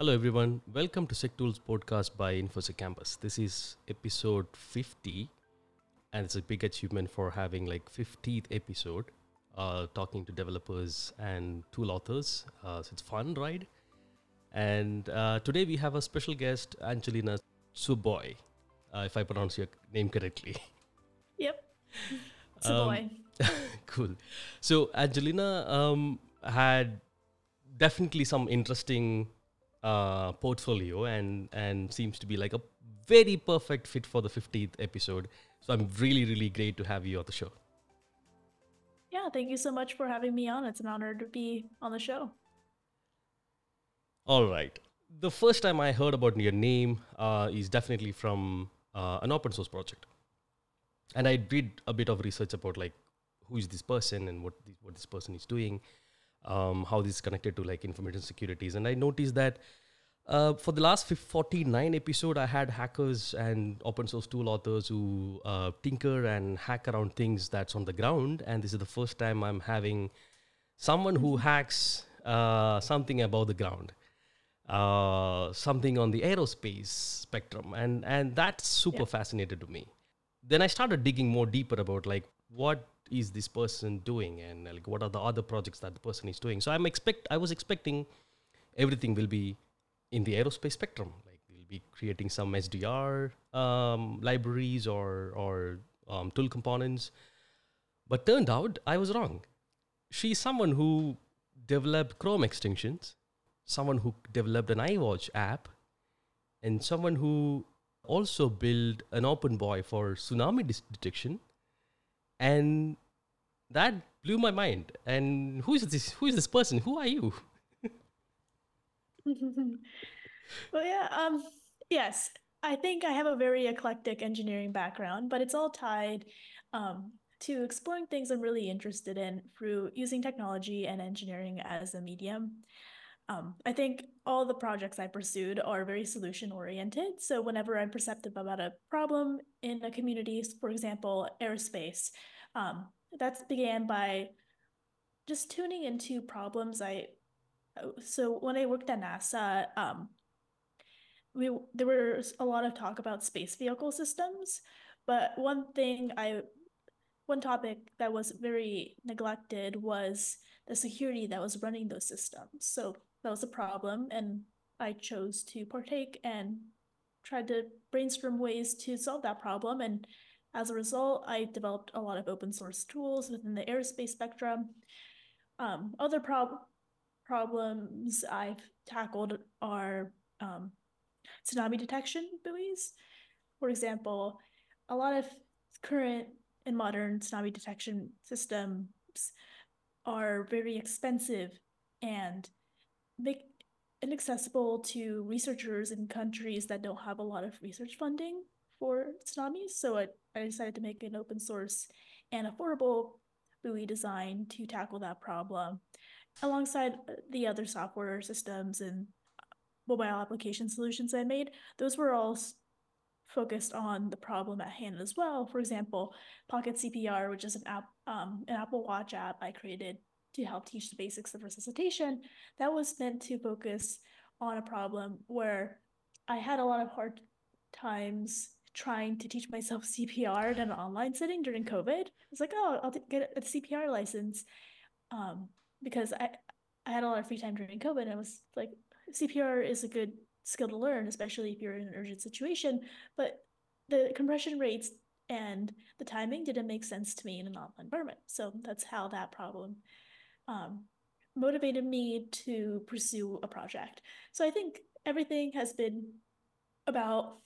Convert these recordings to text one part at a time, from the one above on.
Hello, everyone. Welcome to SecTools podcast by Infosec Campus. This is episode 50, and it's a big achievement for having like 50th episode, uh, talking to developers and tool authors. Uh, so it's fun, right? And uh, today we have a special guest, Angelina Tsuboi, uh, if I pronounce your name correctly. Yep. A Um, cool. So Angelina um, had definitely some interesting uh, portfolio and and seems to be like a very perfect fit for the 50th episode. So I'm really really great to have you on the show. Yeah, thank you so much for having me on. It's an honor to be on the show. All right. The first time I heard about your name uh, is definitely from uh, an open source project, and I did a bit of research about like who is this person and what this, what this person is doing, um, how this is connected to like information securities, and I noticed that. Uh, for the last 49 episode, I had hackers and open source tool authors who uh, tinker and hack around things that's on the ground. And this is the first time I'm having someone who hacks uh, something above the ground uh, something on the aerospace spectrum and and that's super Yeah. fascinated to me then i started digging more deeper about like what is this person doing and like what are the other projects that the person is doing? So i'm expect i was expecting everything will be in the aerospace spectrum. Like we'll be creating some sdr um, libraries or or um, tool components. But turned out i was wrong. She's someone who developed chrome extensions someone who developed an iWatch app, and someone who also built an open buoy for tsunami dis- detection. And that blew my mind. And who is this? Who is this person? Who are you? well, yeah, um, yes, I think I have a very eclectic engineering background, but it's all tied um, to exploring things I'm really interested in through using technology and engineering as a medium. Um, I think all the projects I pursued are very solution oriented. So whenever I'm perceptive about a problem in a community, for example, aerospace, um, that began by just tuning into problems I uh, so when I worked at NASA, um, we there was a lot of talk about space vehicle systems, but one thing I one topic that was very neglected was the security that was running those systems. So that was a problem, and I chose to partake and tried to brainstorm ways to solve that problem. And as a result, I developed a lot of open source tools within the aerospace spectrum. Um, other prob- problems I've tackled are um, tsunami detection buoys. For example, a lot of current and modern tsunami detection systems are very expensive and make inaccessible to researchers in countries that don't have a lot of research funding for tsunamis. So I, I decided to make an open source and affordable buoy design to tackle that problem alongside uh, the other software systems and mobile application solutions I made, those were all focused on the problem at hand as well. For example, Pocket CPR, which is an app, um, an Apple Watch app I created to help teach the basics of resuscitation, that was meant to focus on a problem where I had a lot of hard times trying to teach myself CPR in an online setting during COVID. I was like, oh, I'll get a CPR license. Um, because I I had a lot of free time during COVID. And I was like, CPR is a good skill to learn, especially if you're in an urgent situation. But the compression rates and the timing didn't make sense to me in an online environment. So that's how that problem um, motivated me to pursue a project. So I think everything has been about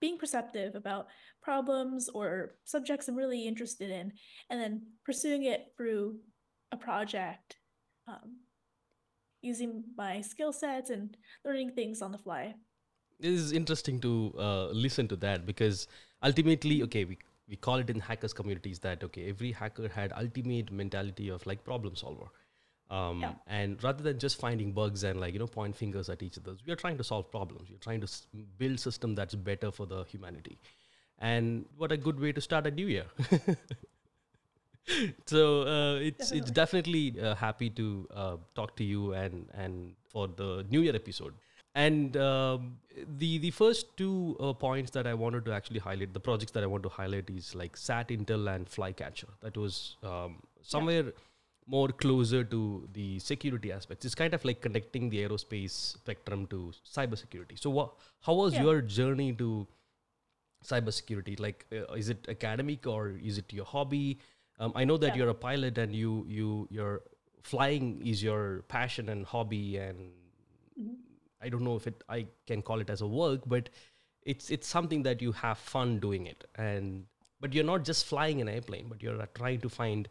being perceptive about problems or subjects I'm really interested in, and then pursuing it through a project um, using my skill sets and learning things on the fly. It is interesting to uh, listen to that because ultimately, okay, we, we call it in hackers communities that, okay, every hacker had ultimate mentality of like problem solver. Um, Yeah. And rather than just finding bugs and like, you know, point fingers at each other, we are trying to solve problems. We're trying to s- build system that's better for the humanity. And what a good way to start a new year. so uh, it's it's definitely uh, happy to uh, talk to you and and for the new year episode and um, the the first two uh, points that I wanted to actually highlight, the projects that I want to highlight is like SatIntel and Flycatcher. That was um, somewhere more closer to the security aspects. It's kind of like connecting the aerospace spectrum to cybersecurity. So, what? How was Yeah. your journey to cybersecurity? Like, uh, is it academic or is it your hobby? Um, I know that Yeah. you're a pilot and you you your flying is your passion and hobby and Mhm. I don't know if it I can call it as a work, but it's it's something that you have fun doing it. And but you're not just flying an airplane, but you're uh, trying to find,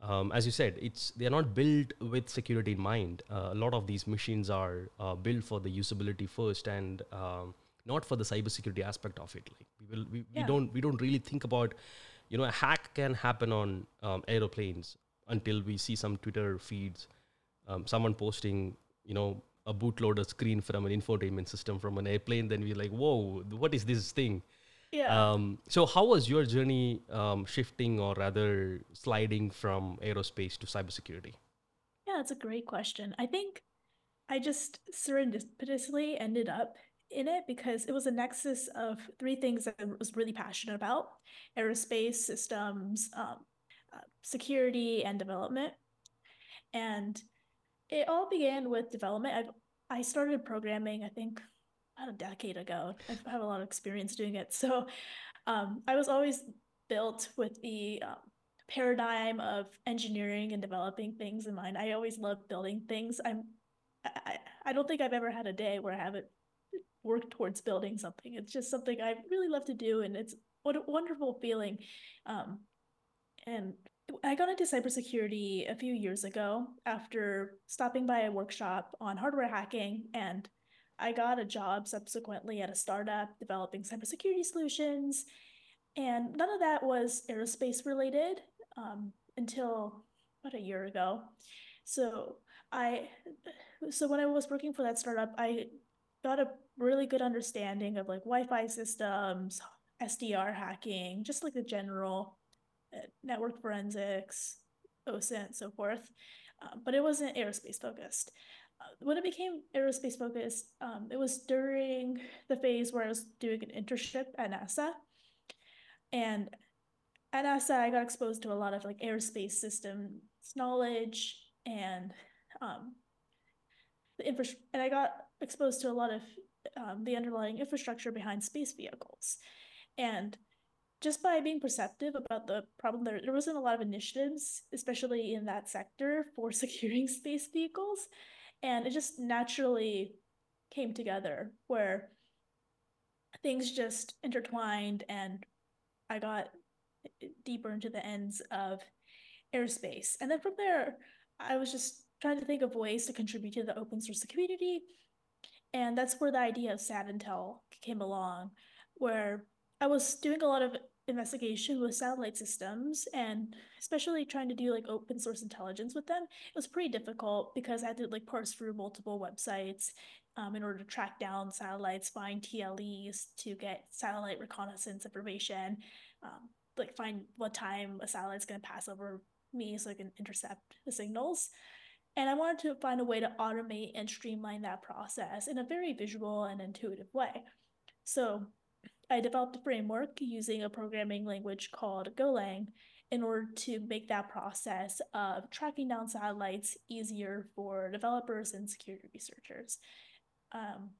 um, as you said, it's they're not built with security in mind. Uh, a lot of these machines are uh, built for the usability first and um, not for the cybersecurity aspect of it. Like we will we, we don't we don't really think about, you know, a hack can happen on um, aeroplanes until we see some Twitter feeds, um, someone posting, you know, a bootloader screen from an infotainment system from an airplane, then we're like, whoa, what is this thing? Yeah. Um, so how was your journey um, shifting or rather sliding from aerospace to cybersecurity? Yeah, that's a great question. I think I just serendipitously ended up in it because it was a nexus of three things that I was really passionate about aerospace systems, um, uh, security, and development. And it all began with development. I've, I started programming, I think, about a decade ago. I have a lot of experience doing it. So um, I was always built with the um, paradigm of engineering and developing things in mind. I always love building things. I'm I, I don't think I've ever had a day where I haven't worked towards building something. It's just something I really love to do, and it's what a wonderful feeling. Um, and I got into cybersecurity a few years ago after stopping by a workshop on hardware hacking, and I got a job subsequently at a startup developing cybersecurity solutions. And none of that was aerospace related um, until about a year ago. So I, so when I was working for that startup, I got a really good understanding of like Wi-Fi systems, SDR hacking, just like the general network forensics, OSINT, and so forth. Uh, but it wasn't aerospace focused. Uh, when it became aerospace focused, um, it was during the phase where I was doing an internship at NASA. And at NASA, I got exposed to a lot of like aerospace systems knowledge and um, the infra- and I got exposed to a lot of um, the underlying infrastructure behind space vehicles. And just by being perceptive about the problem, there, there wasn't a lot of initiatives, especially in that sector, for securing space vehicles. And it just naturally came together where things just intertwined and I got deeper into the ends of airspace. And then from there, I was just trying to think of ways to contribute to the open source community. And that's where the idea of SatIntel came along, where I was doing a lot of investigation with satellite systems and especially trying to do like open source intelligence with them. It was pretty difficult because I had to like parse through multiple websites um, in order to track down satellites, find TLEs to get satellite reconnaissance information, um, like find what time a satellite's going to pass over me so I can intercept the signals. And I wanted to find a way to automate and streamline that process in a very visual and intuitive way. So I developed a framework using a programming language called Golang in order to make that process of tracking down satellites easier for developers and security researchers. Um,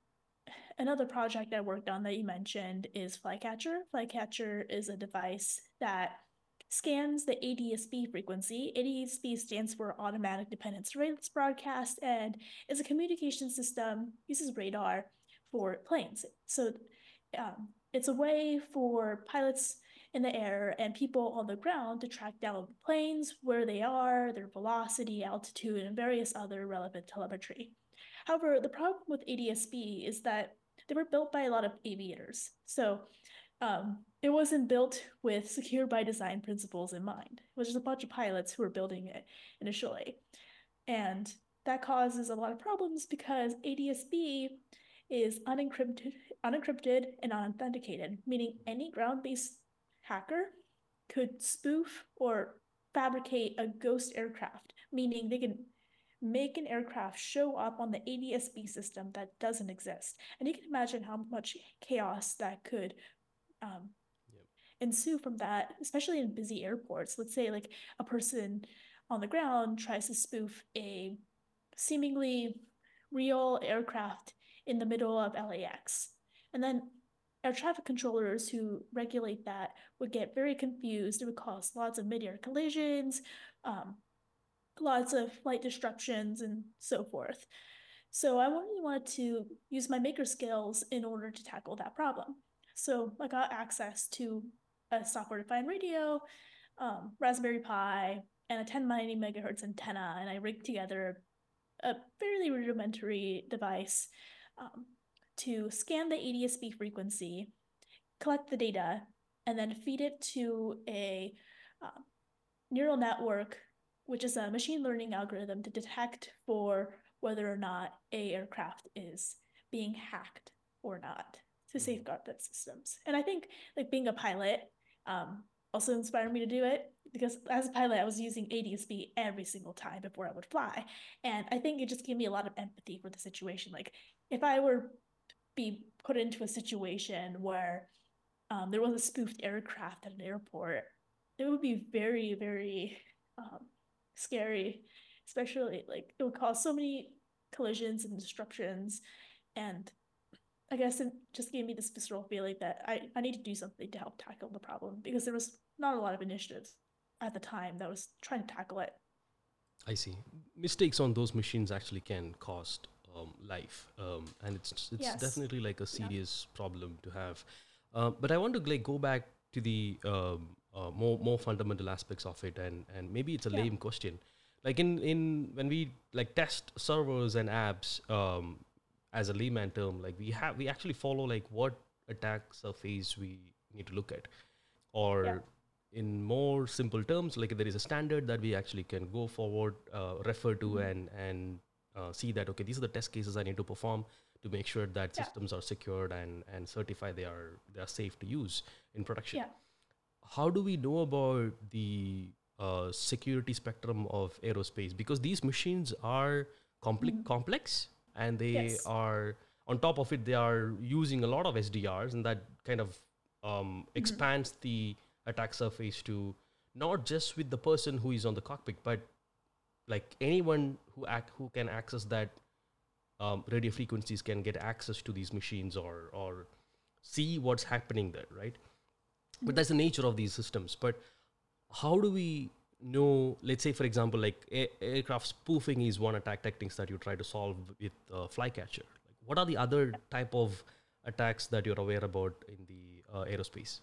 another project I worked on that you mentioned is Flycatcher. Flycatcher is a device that scans the ADSB frequency. ADSB stands for Automatic Dependent Surveillance Broadcast and is a communication system, uses radar for planes. So um, it's a way for pilots in the air and people on the ground to track down planes, where they are, their velocity, altitude, and various other relevant telemetry. However, the problem with ADSB is that they were built by a lot of aviators. So um, it wasn't built with secure by design principles in mind. It was just a bunch of pilots who were building it initially. And that causes a lot of problems because ADSB is unencrypted, unencrypted and unauthenticated, meaning any ground-based hacker could spoof or fabricate a ghost aircraft, meaning they can make an aircraft show up on the ADSB system that doesn't exist. And you can imagine how much chaos that could um, yep. ensue from that, especially in busy airports. Let's say like a person on the ground tries to spoof a seemingly real aircraft in the middle of LAX. And then air traffic controllers who regulate that would get very confused. It would cause lots of mid-air collisions, um, lots of flight disruptions, and so forth. So I really wanted to use my maker skills in order to tackle that problem. So I got access to a software-defined radio, um, Raspberry Pi, and a 1090 megahertz antenna, and I rigged together a fairly rudimentary device um, to scan the ADSB frequency, collect the data, and then feed it to a uh, neural network, which is a machine learning algorithm to detect for whether or not a aircraft is being hacked or not to mm-hmm. safeguard that systems. And I think like being a pilot um, also inspired me to do it because as a pilot, I was using ADSB every single time before I would fly. And I think it just gave me a lot of empathy for the situation. Like if I were be put into a situation where um, there was a spoofed aircraft at an airport, it would be very, very um, scary, especially like it would cause so many collisions and disruptions. And I guess it just gave me this visceral feeling that I, I need to do something to help tackle the problem because there was not a lot of initiatives at the time that was trying to tackle it. I see. Mistakes on those machines actually can cost um, life, um, and it's it's yes. definitely like a serious yeah. problem to have. Uh, but I want to like go back to the um, uh, more more fundamental aspects of it, and and maybe it's a yeah. lame question. Like in in when we like test servers and apps um, as a layman term, like we have we actually follow like what attack surface we need to look at, or yeah in more simple terms like there is a standard that we actually can go forward uh, refer to mm-hmm. and and uh, see that okay these are the test cases i need to perform to make sure that yeah. systems are secured and and certify they are they are safe to use in production yeah. how do we know about the uh, security spectrum of aerospace because these machines are compli- mm-hmm. complex and they yes. are on top of it they are using a lot of sdrs and that kind of um, mm-hmm. expands the attack surface to not just with the person who is on the cockpit, but like anyone who act who can access that um, radio frequencies can get access to these machines or or see what's happening there, right? Mm-hmm. But that's the nature of these systems. But how do we know? Let's say, for example, like a- aircraft spoofing is one attack techniques that you try to solve with uh, Flycatcher. Like, what are the other type of attacks that you're aware about in the uh, aerospace?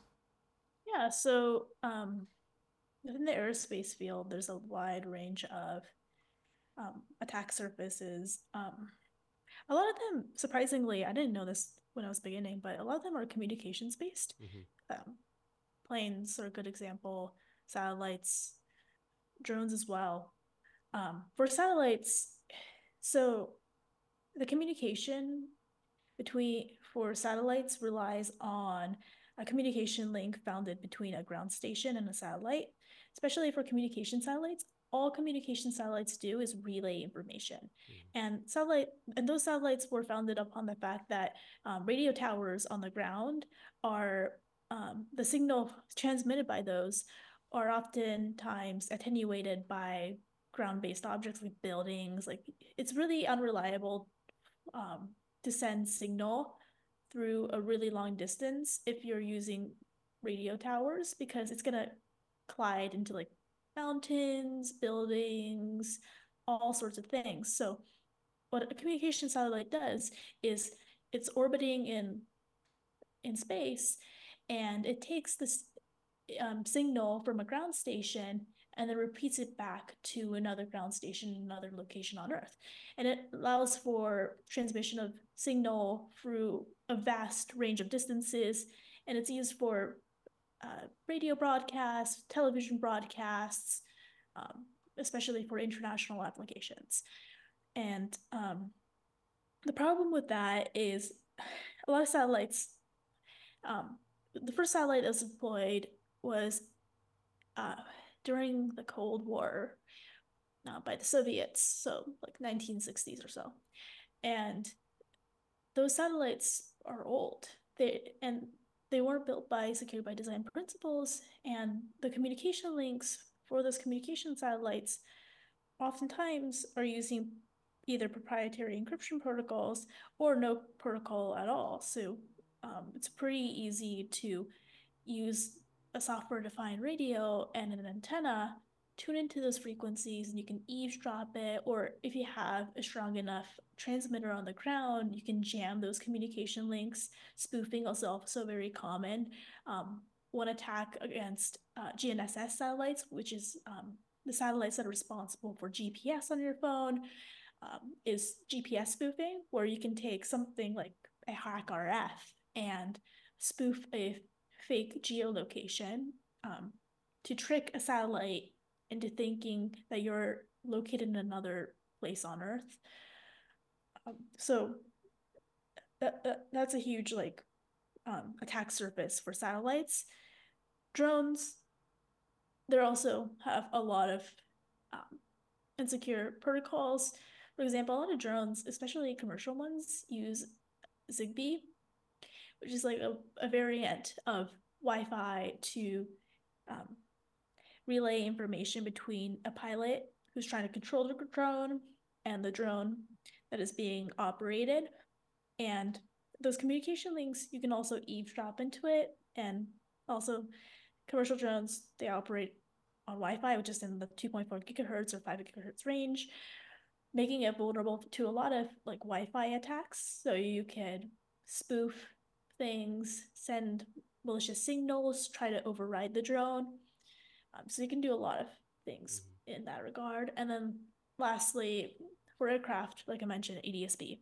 Yeah, so um, within the aerospace field, there's a wide range of um, attack surfaces. Um, a lot of them, surprisingly, I didn't know this when I was beginning, but a lot of them are communications based. Mm-hmm. Um, planes are a good example, satellites, drones as well. Um, for satellites, so the communication between for satellites relies on a communication link founded between a ground station and a satellite. Especially for communication satellites, all communication satellites do is relay information. Mm. And satellite and those satellites were founded upon the fact that um, radio towers on the ground are um, the signal transmitted by those are oftentimes attenuated by ground-based objects like buildings. Like it's really unreliable um, to send signal through a really long distance if you're using radio towers because it's going collide into like mountains, buildings, all sorts of things. So what a communication satellite does is it's orbiting in in space and it takes this um, signal from a ground station and then repeats it back to another ground station another location on Earth. And it allows for transmission of signal through a vast range of distances, and it's used for uh, radio broadcasts, television broadcasts, um, especially for international applications. And um, the problem with that is a lot of satellites. Um, the first satellite that was deployed was uh, during the Cold War. uh, by the Soviets, so like 1960s or so. And those satellites are old. They and they weren't built by secure by design principles, and the communication links for those communication satellites oftentimes are using either proprietary encryption protocols or no protocol at all. So um, it's pretty easy to use a software defined radio and an antenna tune into those frequencies and you can eavesdrop it or if you have a strong enough transmitter on the ground you can jam those communication links. Spoofing is also very common. Um, one attack against uh, gnss satellites which is um, the satellites that are responsible for gps on your phone um, is gps spoofing where you can take something like a HackRF and spoof a fake geolocation um, to trick a satellite into thinking that you're located in another place on Earth. Um, so that, that that's a huge like um, attack surface for satellites. Drones, they also have a lot of um, insecure protocols. For example, a lot of drones, especially commercial ones, use Zigbee, which is like a, a variant of Wi-Fi to um, relay information between a pilot who's trying to control the drone and the drone that is being operated. And those communication links, you can also eavesdrop into it. And also, commercial drones, they operate on Wi Fi, which is in the 2.4 gigahertz or 5 gigahertz range, making it vulnerable to a lot of like Wi Fi attacks. So you could spoof things, send malicious signals, try to override the drone. Um, so you can do a lot of things mm-hmm. in that regard. And then lastly, for aircraft, like I mentioned, ADSB.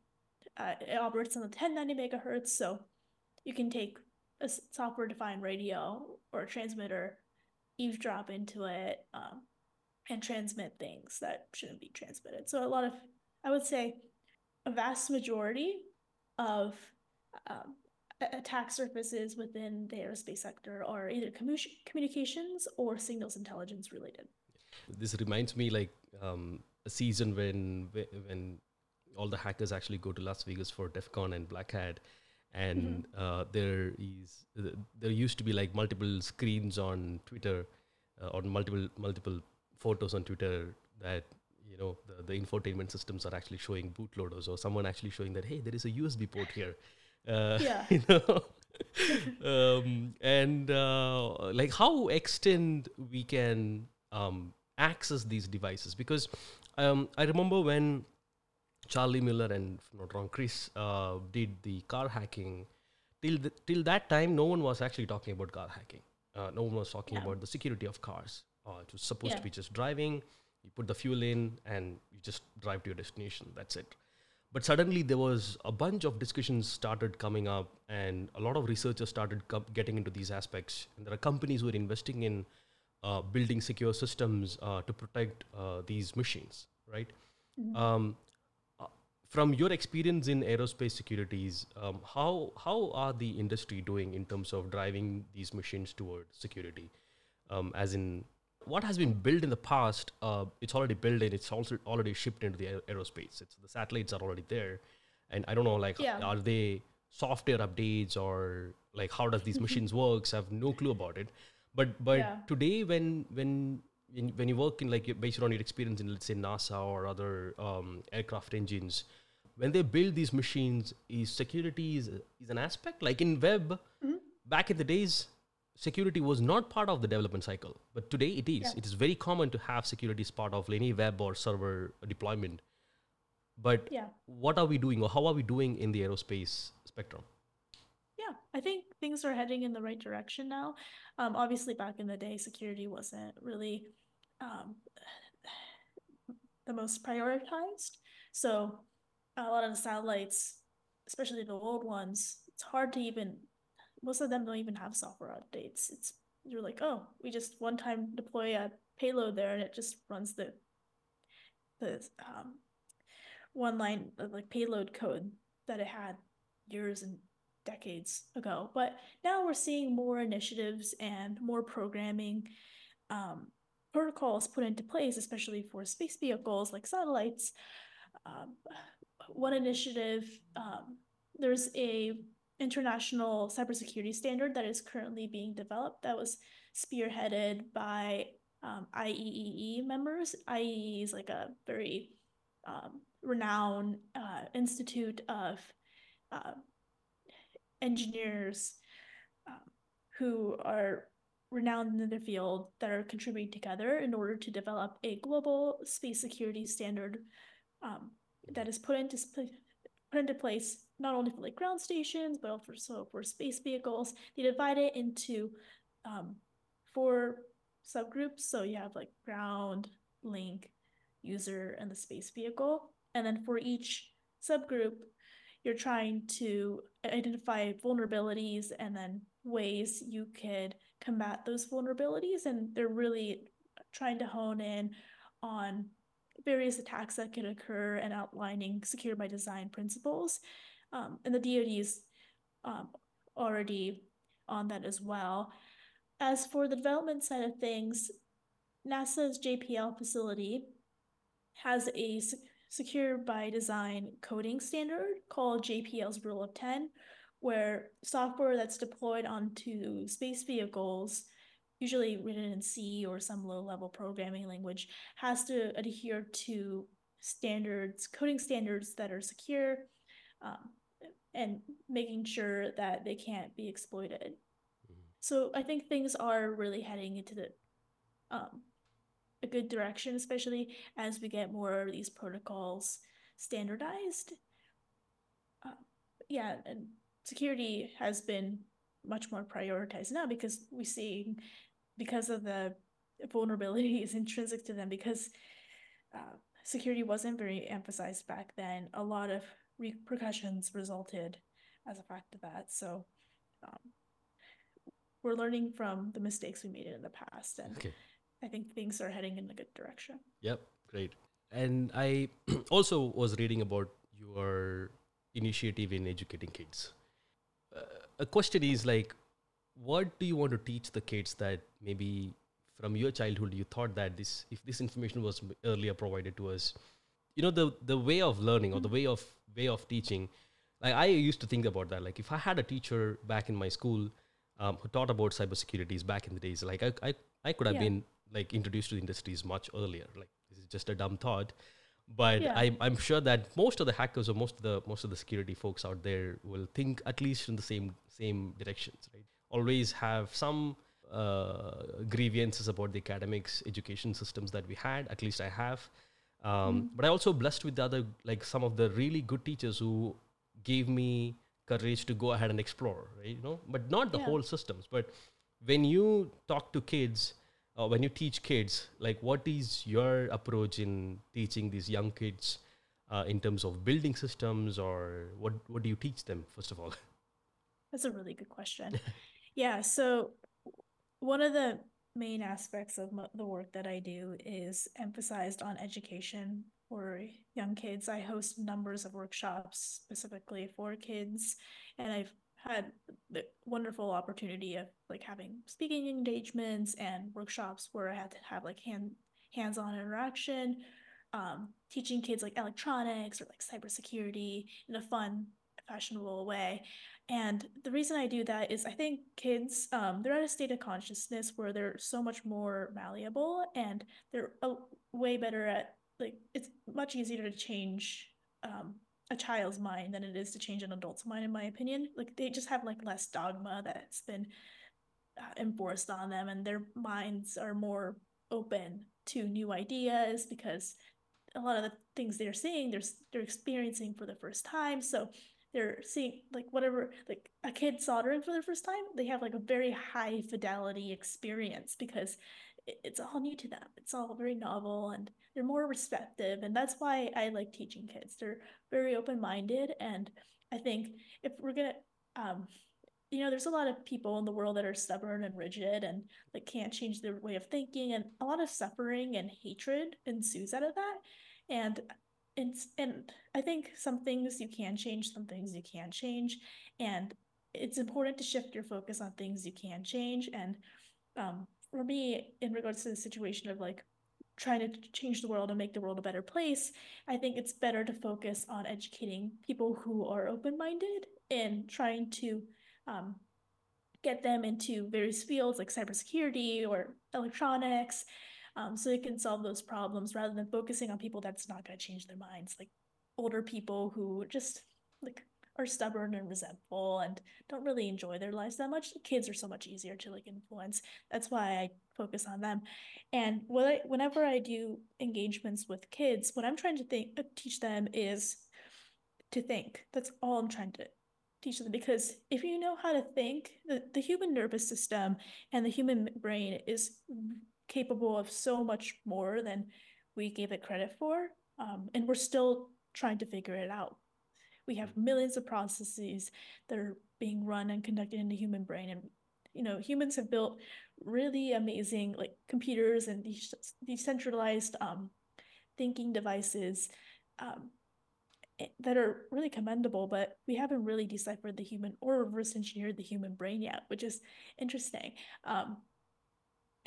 Uh, it operates on the 1090 megahertz, so you can take a software defined radio or a transmitter, eavesdrop into it, um, and transmit things that shouldn't be transmitted. So, a lot of, I would say, a vast majority of um, attack surfaces within the aerospace sector are either commu- communications or signals intelligence related. This reminds me like um, a season when when all the hackers actually go to Las Vegas for DEF CON and Black Hat, and mm-hmm. uh, there is there used to be like multiple screens on Twitter, uh, on multiple multiple photos on Twitter that you know the, the infotainment systems are actually showing bootloaders or someone actually showing that hey there is a USB port here uh, yeah. You know, um, and uh, like how extend we can um, access these devices because um, I remember when Charlie Miller and if not wrong Chris uh, did the car hacking. Till the, till that time, no one was actually talking about car hacking. Uh, no one was talking yeah. about the security of cars. Uh, it was supposed yeah. to be just driving. You put the fuel in and you just drive to your destination. That's it but suddenly there was a bunch of discussions started coming up and a lot of researchers started co- getting into these aspects. And there are companies who are investing in uh, building secure systems uh, to protect uh, these machines right? Mm-hmm. um, uh, from your experience in aerospace securities um, how how are the industry doing in terms of driving these machines toward security? Um, as in what has been built in the past, uh, it's already built in. it's also already shipped into the aerospace. It's the satellites are already there, and I don't know like yeah. are they software updates or like how does these machines works? I have no clue about it. But but yeah. today when when when you work in like based on your experience in let's say NASA or other um, aircraft engines, when they build these machines, is security is, is an aspect like in web mm-hmm. back in the days security was not part of the development cycle, but today it is. Yeah. It is very common to have security as part of any web or server deployment. But yeah. what are we doing, or how are we doing in the aerospace spectrum? Yeah, I think things are heading in the right direction now. Um, obviously, back in the day, security wasn't really um, the most prioritized. So, a lot of the satellites, especially the old ones, it's hard to even most of them don't even have software updates. It's you're like, oh, we just one time deploy a payload there and it just runs the the um, one line of like payload code that it had years and decades ago. But now we're seeing more initiatives and more programming um, protocols put into place, especially for space vehicles like satellites. Um, one initiative, um, there's a international cybersecurity standard that is currently being developed that was spearheaded by um, IEEE members. IEEE is like a very um, renowned uh, institute of uh, engineers um, who are renowned in their field that are contributing together in order to develop a global space security standard um, that is put into put into place not only for like ground stations but also for space vehicles. They divide it into um, four subgroups. So you have like ground, link, user, and the space vehicle. And then for each subgroup, you're trying to identify vulnerabilities and then ways you could combat those vulnerabilities. And they're really trying to hone in on various attacks that could occur and outlining secure by design principles. Um, and the DoD is um, already on that as well. As for the development side of things, NASA's JPL facility has a secure by design coding standard called JPL's Rule of 10, where software that's deployed onto space vehicles, usually written in C or some low level programming language, has to adhere to standards, coding standards that are secure, um, and making sure that they can't be exploited. Mm-hmm. So I think things are really heading into the um, a good direction, especially as we get more of these protocols standardized. Uh, yeah, and security has been much more prioritized now because we see because of the vulnerabilities intrinsic to them because uh, security wasn't very emphasized back then a lot of repercussions resulted as a fact of that so um, we're learning from the mistakes we made in the past and okay. I think things are heading in a good direction. Yep, great. And I also was reading about your initiative in educating kids. Uh, a question is like, what do you want to teach the kids that maybe from your childhood you thought that this if this information was earlier provided to us, you know the the way of learning or the way of way of teaching. Like I used to think about that. Like if I had a teacher back in my school um, who taught about cybersecurities back in the days, like I I, I could have yeah. been like introduced to the industries much earlier. Like this is just a dumb thought, but yeah. I, I'm sure that most of the hackers or most of the most of the security folks out there will think at least in the same same directions. Right? Always have some uh, grievances about the academics education systems that we had. At least I have. Um, mm. But I also blessed with the other like some of the really good teachers who gave me courage to go ahead and explore. Right? You know, but not the yeah. whole systems. But when you talk to kids uh, when you teach kids, like what is your approach in teaching these young kids uh, in terms of building systems, or what what do you teach them first of all? That's a really good question. yeah, so one of the main aspects of the work that I do is emphasized on education for young kids. I host numbers of workshops specifically for kids, and I've had the wonderful opportunity of like having speaking engagements and workshops where I had to have like hand hands-on interaction, um, teaching kids like electronics or like cybersecurity in a fun, fashionable way. And the reason I do that is I think kids, um, they're at a state of consciousness where they're so much more malleable and they're a, way better at like it's much easier to change um, a child's mind than it is to change an adult's mind in my opinion. Like they just have like less dogma that's been uh, enforced on them and their minds are more open to new ideas because a lot of the things they're seeing they're they're experiencing for the first time. So they're seeing like whatever like a kid soldering for the first time they have like a very high fidelity experience because it's all new to them. It's all very novel and they're more receptive and that's why i like teaching kids. They're very open-minded and i think if we're gonna um you know there's a lot of people in the world that are stubborn and rigid and like can't change their way of thinking and a lot of suffering and hatred ensues out of that and and i think some things you can change some things you can't change. And it's important to shift your focus on things you can change. And um, for me, in regards to the situation of like trying to change the world and make the world a better place, I think it's better to focus on educating people who are open minded and trying to um, get them into various fields like cybersecurity or electronics um, so they can solve those problems rather than focusing on people that's not going to change their minds, like older people who just like are stubborn and resentful and don't really enjoy their lives that much. Kids are so much easier to like influence. That's why I focus on them. And what I, whenever I do engagements with kids, what I'm trying to think teach them is to think. That's all I'm trying to teach them because if you know how to think, the, the human nervous system and the human brain is capable of so much more than we gave it credit for. Um, and we're still trying to figure it out we have millions of processes that are being run and conducted in the human brain and you know humans have built really amazing like computers and these decentralized um, thinking devices um, eh, that are really commendable but we haven't really deciphered the human or reverse engineered the human brain yet which is interesting um,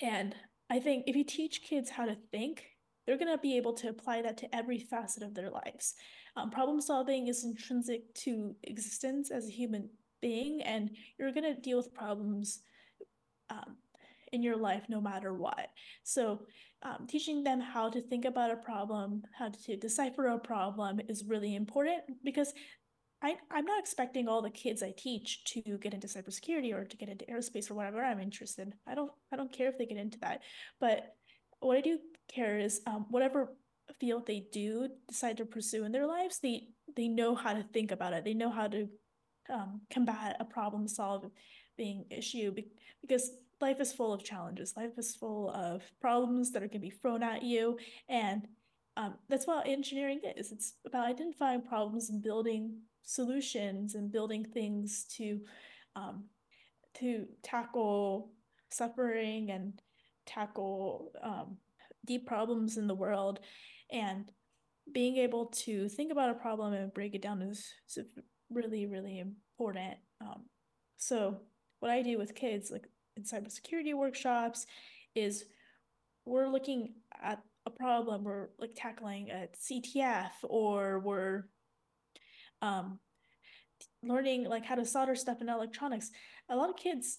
and i think if you teach kids how to think they're going to be able to apply that to every facet of their lives um, problem solving is intrinsic to existence as a human being, and you're going to deal with problems um, in your life no matter what. So, um, teaching them how to think about a problem, how to decipher a problem is really important because I, I'm not expecting all the kids I teach to get into cybersecurity or to get into aerospace or whatever I'm interested. I don't I don't care if they get into that, but what I do care is um, whatever field they do decide to pursue in their lives, they they know how to think about it. They know how to um, combat a problem solving issue because life is full of challenges. Life is full of problems that are going to be thrown at you, and um, that's what engineering is. It's about identifying problems and building solutions and building things to um, to tackle suffering and tackle um, deep problems in the world and being able to think about a problem and break it down is, really, really important. Um, so what I do with kids, like in cybersecurity workshops, is we're looking at a problem, we're like tackling a CTF, or we're um, learning like how to solder stuff in electronics. A lot of kids,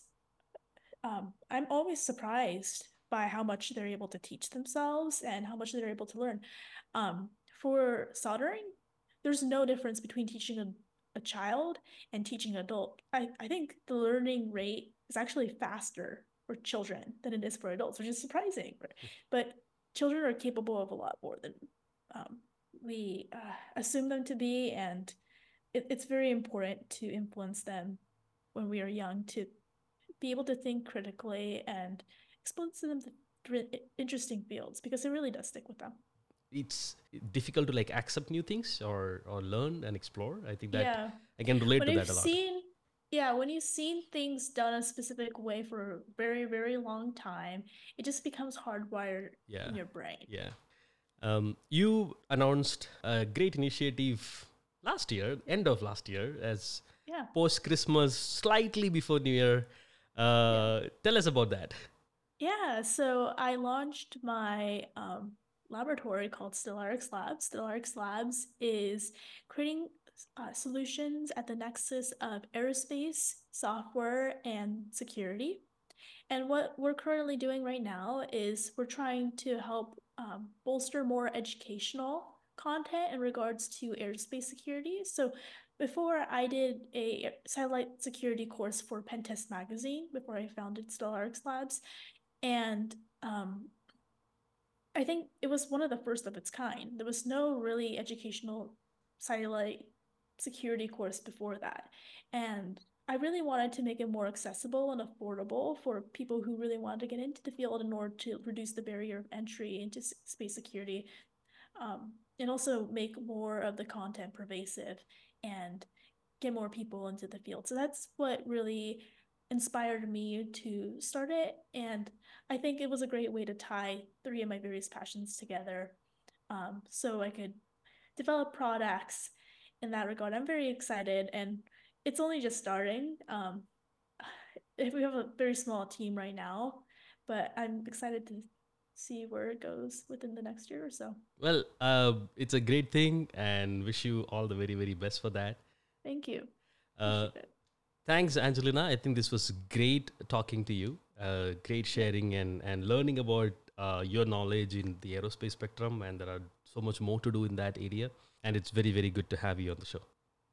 um, I'm always surprised by how much they're able to teach themselves and how much they're able to learn. Um, for soldering, there's no difference between teaching a, a child and teaching an adult. I, I think the learning rate is actually faster for children than it is for adults, which is surprising. But children are capable of a lot more than um, we uh, assume them to be, and it, it's very important to influence them when we are young to be able to think critically and expose them to interesting fields because it really does stick with them. It's difficult to like accept new things or or learn and explore. I think that yeah. i can relate when to that a lot. seen, yeah when you've seen things done a specific way for a very very long time it just becomes hardwired yeah. in your brain yeah um, you announced a great initiative last year end of last year as yeah. post christmas slightly before new year uh, tell us about that yeah, so I launched my um, laboratory called Stellaryx Labs. Stellaryx Labs is creating uh, solutions at the nexus of aerospace, software, and security. And what we're currently doing right now is we're trying to help um, bolster more educational content in regards to aerospace security. So before I did a satellite security course for Pentest Magazine before I founded Stellaryx Labs, and um, I think it was one of the first of its kind. There was no really educational satellite security course before that. And I really wanted to make it more accessible and affordable for people who really wanted to get into the field in order to reduce the barrier of entry into space security um, and also make more of the content pervasive and get more people into the field. So that's what really inspired me to start it. And I think it was a great way to tie three of my various passions together um, so I could develop products in that regard. I'm very excited and it's only just starting. Um, we have a very small team right now, but I'm excited to see where it goes within the next year or so. Well, uh, it's a great thing, and wish you all the very very best for that. Thank you. Uh, thanks, Angelina. I think this was great talking to you. Uh, great sharing and and learning about uh, your knowledge in the aerospace spectrum, and there are so much more to do in that area. And it's very very good to have you on the show.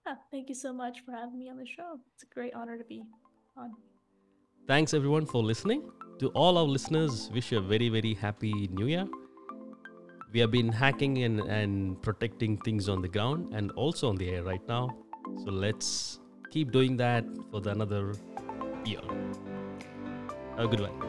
Yeah, thank you so much for having me on the show. It's a great honor to be on. Thanks everyone for listening. To all our listeners, wish you a very, very happy new year. We have been hacking and, and protecting things on the ground and also on the air right now. So let's keep doing that for the another year. Have a good one.